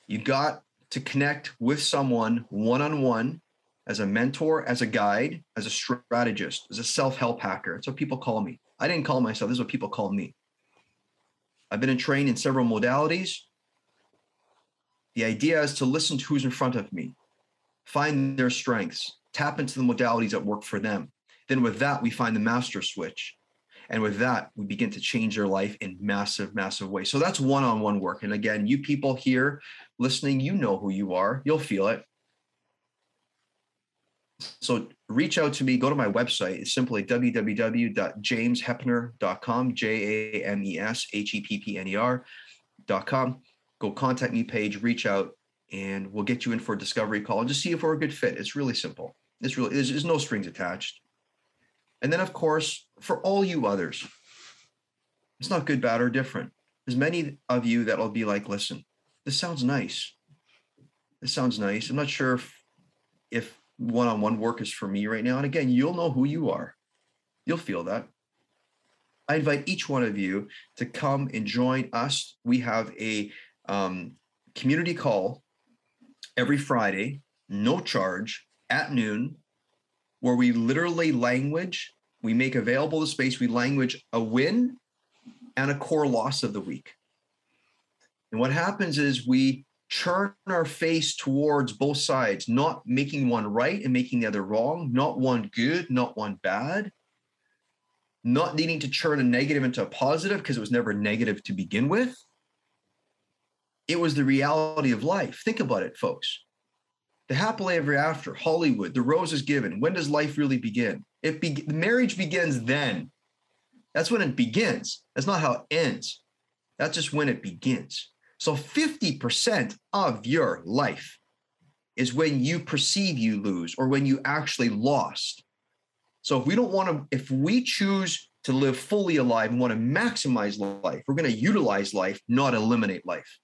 you got to connect with someone one on one as a mentor, as a guide, as a strategist, as a self help hacker. That's what people call me. I didn't call myself, this is what people call me. I've been trained in several modalities. The idea is to listen to who's in front of me, find their strengths, tap into the modalities that work for them. Then, with that, we find the master switch. And with that, we begin to change their life in massive, massive ways. So that's one on one work. And again, you people here listening, you know who you are, you'll feel it. So reach out to me, go to my website. It's simply www.jamesheppner.com, J A M E S H E P P N E R.com. Go contact me page, reach out, and we'll get you in for a discovery call and just see if we're a good fit. It's really simple. It's really, there's, there's no strings attached. And then, of course, for all you others, it's not good, bad, or different. There's many of you that will be like, listen, this sounds nice. This sounds nice. I'm not sure if, if one-on-one work is for me right now. And again, you'll know who you are. You'll feel that. I invite each one of you to come and join us. We have a um, community call every Friday, no charge, at noon, where we literally language, we make available the space, we language a win and a core loss of the week. And what happens is we turn our face towards both sides, not making one right and making the other wrong, not one good, not one bad, not needing to turn a negative into a positive because it was never negative to begin with. It was the reality of life. Think about it, folks. The happily ever after, Hollywood, the rose is given. When does life really begin? It be- marriage begins then. That's when it begins. That's not how it ends. That's just when it begins. So 50% of your life is when you perceive you lose or when you actually lost. So if we don't want to, if we choose to live fully alive and want to maximize life, we're going to utilize life, not eliminate life.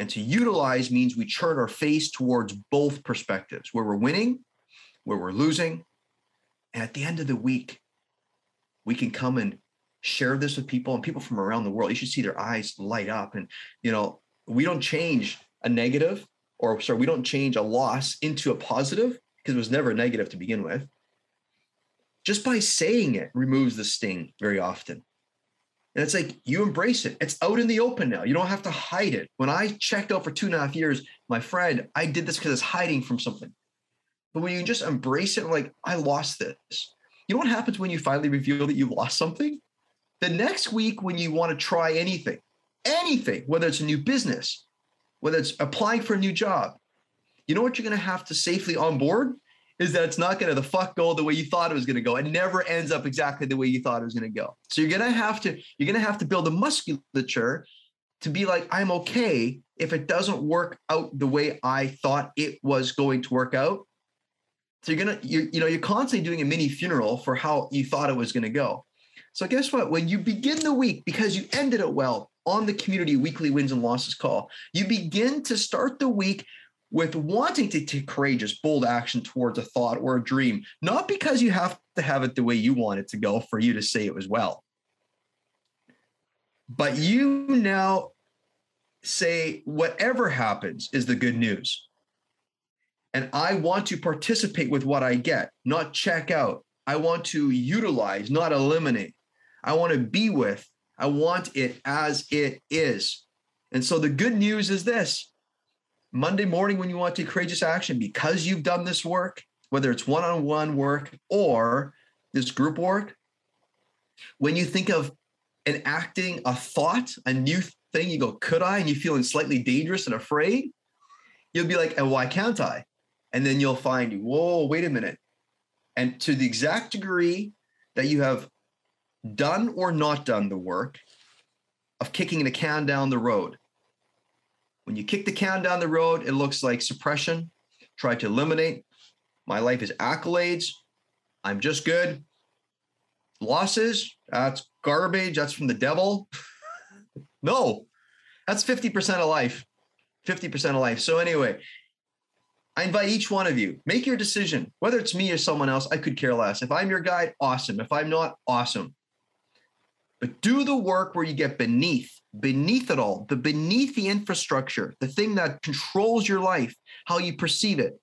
And to utilize means we turn our face towards both perspectives where we're winning, where we're losing. And at the end of the week, we can come and share this with people and people from around the world. You should see their eyes light up. And, you know, we don't change a negative or sorry, we don't change a loss into a positive because it was never negative to begin with. Just by saying it removes the sting very often. And it's like you embrace it. It's out in the open now. You don't have to hide it. When I checked out for two and a half years, my friend, I did this because it's hiding from something. But when you just embrace it, like, I lost this. You know what happens when you finally reveal that you lost something? The next week, when you want to try anything, anything, whether it's a new business, whether it's applying for a new job, you know what you're going to have to safely onboard is that it's not going to the fuck go the way you thought it was going to go. It never ends up exactly the way you thought it was going to go. So you're going to have to you're going to have to build a musculature to be like I'm okay if it doesn't work out the way I thought it was going to work out. So you're gonna you you know you're constantly doing a mini funeral for how you thought it was going to go. So guess what? When you begin the week because you ended it well on the community weekly wins and losses call, you begin to start the week with wanting to take courageous, bold action towards a thought or a dream, not because you have to have it the way you want it to go for you to say it was well. But you now say, whatever happens is the good news. And I want to participate with what I get, not check out. I want to utilize, not eliminate. I want to be with. I want it as it is. And so the good news is this Monday morning when you want to take courageous action because you've done this work, whether it's one on one work or this group work, when you think of enacting a thought, a new thing, you go, could I? And you're feeling slightly dangerous and afraid, you'll be like, and why can't I? And then you'll find, whoa, wait a minute. And to the exact degree that you have done or not done the work of kicking the can down the road, when you kick the can down the road, it looks like suppression, try to eliminate. My life is accolades. I'm just good. Losses, that's garbage. That's from the devil. no, that's 50% of life. 50% of life. So, anyway, I invite each one of you, make your decision, whether it's me or someone else. I could care less. If I'm your guide, awesome. If I'm not, awesome. But do the work where you get beneath beneath it all, the beneath the infrastructure, the thing that controls your life, how you perceive it.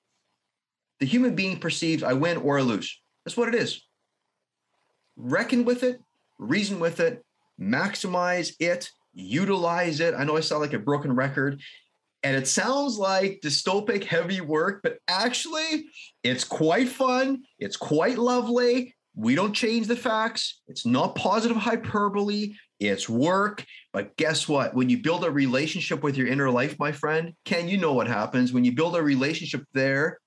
The human being perceives I win or I lose. That's what it is. Reckon with it, reason with it, maximize it, utilize it. I know I sound like a broken record, and it sounds like dystopic heavy work, but actually, it's quite fun. It's quite lovely. We don't change the facts. It's not positive hyperbole. It's work. But guess what? When you build a relationship with your inner life, my friend, Ken, you know what happens. When you build a relationship there,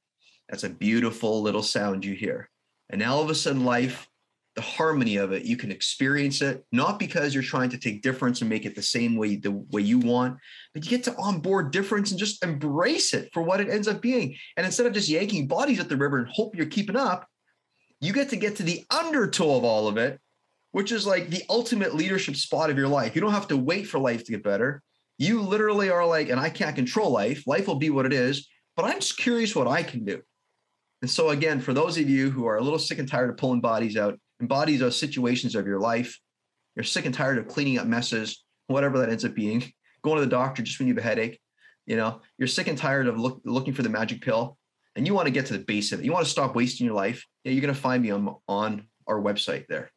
that's a beautiful little sound you hear. And all of a sudden, life, the harmony of it, you can experience it, not because you're trying to take difference and make it the same way the way you want, but you get to onboard difference and just embrace it for what it ends up being. And instead of just yanking bodies at the river and hope you're keeping up, you get to get to the undertow of all of it which is like the ultimate leadership spot of your life. You don't have to wait for life to get better. You literally are like, and I can't control life. Life will be what it is, but I'm just curious what I can do. And so, again, for those of you who are a little sick and tired of pulling bodies out, and bodies are situations of your life, you're sick and tired of cleaning up messes, whatever that ends up being, going to the doctor just when you have a headache, you know, you're sick and tired of look, looking for the magic pill, and you want to get to the base of it. You want to stop wasting your life. Yeah, you're going to find me on on our website there.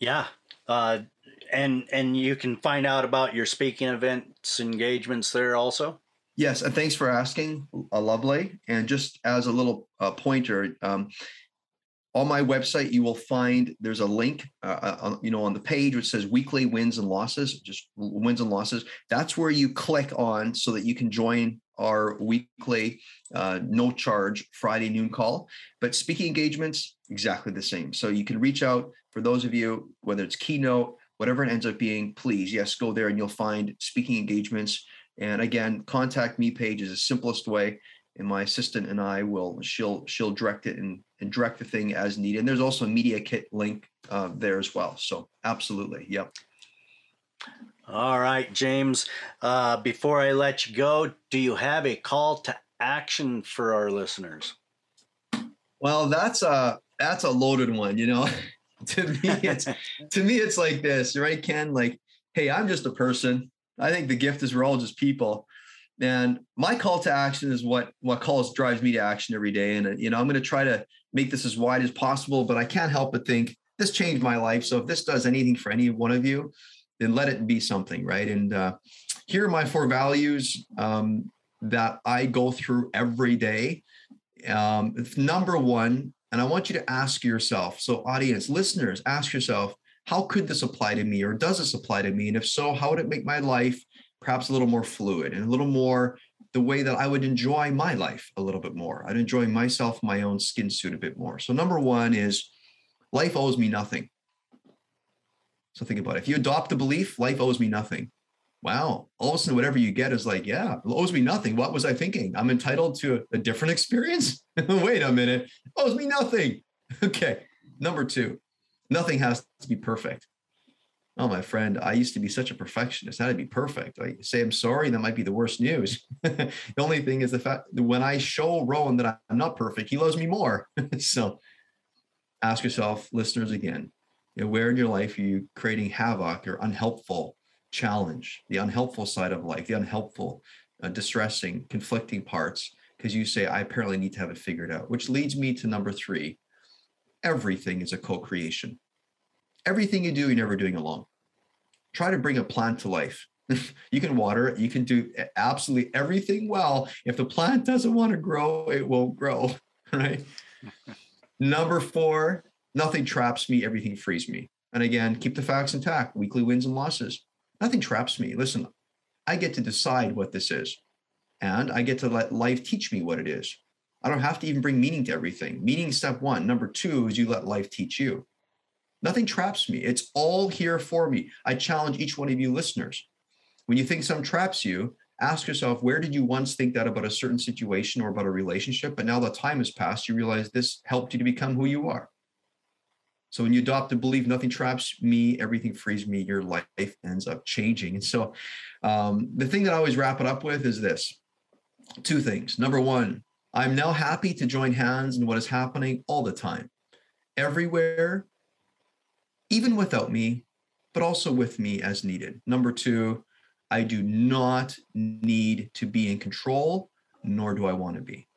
Yeah. Uh, and and you can find out about your speaking events engagements there also.
Yes, and thanks for asking, uh, lovely. And just as a little uh, pointer, um, on my website you will find there's a link, uh, uh on, you know, on the page which says weekly wins and losses, just wins and losses. That's where you click on so that you can join our weekly uh, no charge Friday noon call. But speaking engagements, exactly the same. So you can reach out for those of you, whether it's keynote, whatever it ends up being, please, yes, go there and you'll find speaking engagements. And again, contact me page is the simplest way. And my assistant and I will she'll she'll direct it and, and direct the thing as needed. And there's also a media kit link uh, there as well. So absolutely, yep.
All right, James. Uh, before I let you go, do you have a call to action for our listeners?
Well, that's a that's a loaded one. You know, to me, it's to me, it's like this, right, Ken? Like, hey, I'm just a person. I think the gift is we're all just people. And my call to action is what what calls drives me to action every day. And you know, I'm going to try to make this as wide as possible, but I can't help but think this changed my life. So if this does anything for any one of you, then let it be something, right? And uh, here are my four values um, that I go through every day. Um, number one, and I want you to ask yourself. So, audience, listeners, ask yourself, how could this apply to me, or does this apply to me? And if so, how would it make my life perhaps a little more fluid and a little more the way that I would enjoy my life a little bit more. I'd enjoy myself, my own skin suit a bit more. So, number one is life owes me nothing. So, think about it. If you adopt the belief, life owes me nothing. Wow. All of a sudden, whatever you get is like, yeah, it owes me nothing. What was I thinking? I'm entitled to a, different experience? Wait a minute. Owes me nothing. Okay. Number two, nothing has to be perfect oh my friend i used to be such a perfectionist. How to be perfect? I say i'm sorry that might be the worst news. The only thing is the fact that when i show rowan that i'm not perfect he loves me more. So ask yourself listeners again you know, where in your life are you creating havoc or unhelpful challenge? The unhelpful side of life the unhelpful uh, distressing conflicting parts because you say i apparently need to have it figured out which leads me to number three. Everything is a co-creation everything you do, you're never doing alone. Try to bring a plant to life. you can water it, you can do absolutely everything well. If the plant doesn't want to grow, it won't grow, right? Number four, nothing traps me, everything frees me. And again, keep the facts intact, weekly wins and losses. Nothing traps me. Listen, I get to decide what this is, and I get to let life teach me what it is. I don't have to even bring meaning to everything. Meaning, step one. Number two is you let life teach you. Nothing traps me. It's all here for me. I challenge each one of you listeners. When you think some traps you, ask yourself, where did you once think that about a certain situation or about a relationship? But now that time has passed, you realize this helped you to become who you are. So when you adopt a belief, nothing traps me, everything frees me, your life ends up changing. And so um, the thing that I always wrap it up with is this two things. Number one, I'm now happy to join hands in what is happening all the time, everywhere, even without me, but also with me as needed. Number two, I do not need to be in control, nor do I want to be.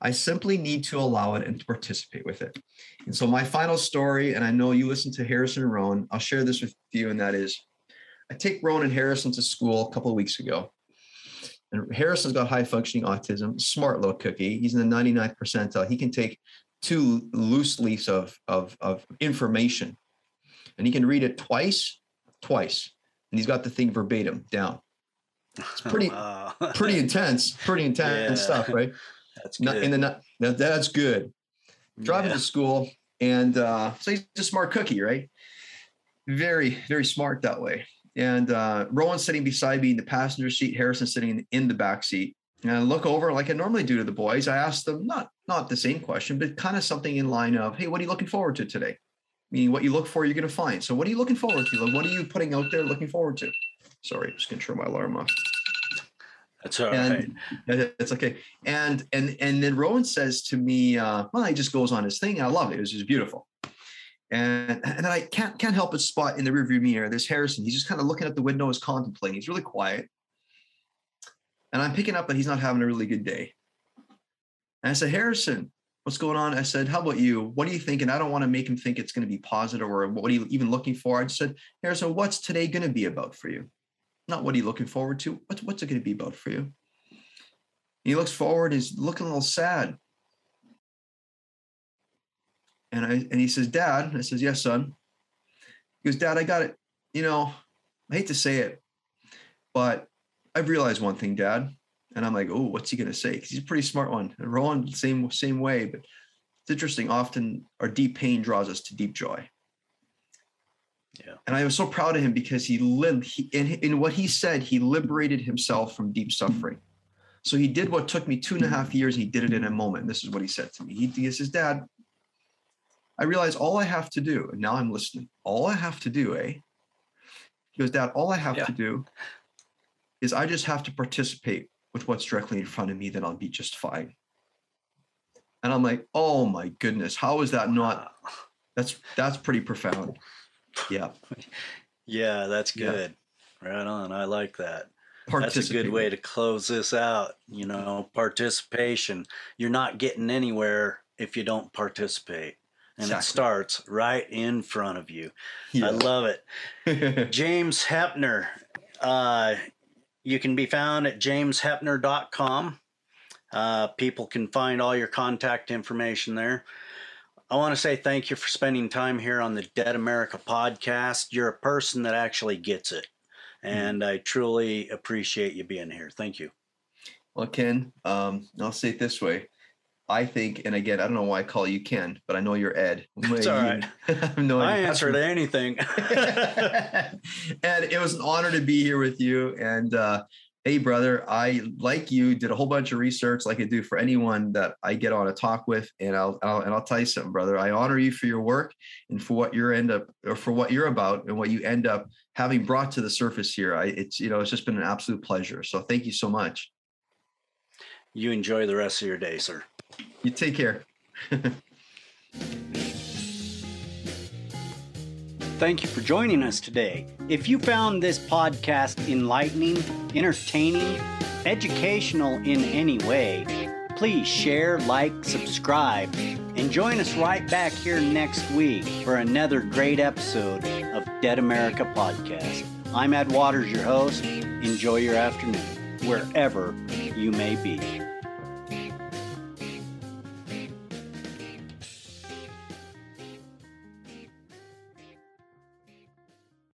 I simply need to allow it and to participate with it. And so, my final story, and I know you listen to Harrison and Rowan, I'll share this with you, and that is I take Rowan and Harrison to school a couple of weeks ago. And Harrison's got high functioning autism, smart little cookie. He's in the 99th percentile. He can take two loose leaves of, of, of information and he can read it twice, twice, and he's got the thing verbatim down. It's pretty, wow. pretty intense, pretty intense yeah. stuff, right?
That's good.
in the that's good. Driving yeah. to school, and uh, so he's a smart cookie, right? Very, very smart that way. And uh, Rowan sitting beside me in the passenger seat, Harrison sitting in, in the back seat. And I look over like I normally do to the boys. I ask them not not the same question, but kind of something in line of, "Hey, what are you looking forward to today?" Meaning what you look for, you're going to find. So, what are you looking forward to? Like, what are you putting out there looking forward to? Sorry, just going to turn my alarm off.
That's all and
right. It's okay. And and and then Rowan says to me, uh, well, he just goes on his thing. I love it. It was just beautiful. And and then I can't can't help but spot in the rearview mirror. There's Harrison. He's just kind of looking at the window, is contemplating. He's really quiet. And I'm picking up that he's not having a really good day. And I said, Harrison, what's going on? I said, how about you? What do you think? And I don't want to make him think it's going to be positive or what are you even looking for? I just said, Harrison, what's today going to be about for you? Not what are you looking forward to? What's, what's it going to be about for you? And he looks forward, he's looking a little sad. And I and he says, Dad, I says, Yes, son. He goes, Dad, I got it. You know, I hate to say it, but I've realized one thing, Dad. And I'm like, oh, what's he going to say? Because he's a pretty smart one. And Rowan, same same way. But it's interesting. Often our deep pain draws us to deep joy.
Yeah.
And I was so proud of him because he lived he, in, in what he said, he liberated himself from deep suffering. So he did what took me two and a half years. And He did it in a moment. This is what he said to me. He, he says, Dad, I realize all I have to do, and now I'm listening. All I have to do, eh? He goes, Dad, all I have yeah. to do is I just have to participate with what's directly in front of me, then I'll be just fine. And I'm like, oh my goodness, how is that not That's that's pretty profound. Yeah.
Yeah, that's
Yeah.
good. Right on. I like that. That's a good way to close this out. You know, participation. You're not getting anywhere if you don't participate. And
Exactly.
it starts right in front of you.
Yeah.
I love it. James Heppner. Uh, you can be found at jamesheppner.com. Uh, people can find all your contact information there. I want to say thank you for spending time here on the Dead America podcast. You're a person that actually gets it. And I truly appreciate you being here. Thank you.
Well, Ken, um, I'll say it this way. I think, and again, I don't know why I call you Ken, but I know you're Ed.
It's all right.
no,
I answer to anything.
and it was an honor to be here with you. And uh, hey, brother, I like you did a whole bunch of research, like I do for anyone that I get on a talk with. And I'll, I'll and I'll tell you something, brother. I honor you for your work and for what you're end up or for what you're about and what you end up having brought to the surface here. I it's you know it's just been an absolute pleasure. So thank you so much.
you enjoy the rest of your day, sir.
You take care.
Thank you for joining us today. If you found this podcast enlightening, entertaining, educational in any way, please share, like, subscribe, and join us right back here next week for another great episode of Dead America Podcast. I'm Ed Waters, your host. Enjoy your afternoon, wherever you may be.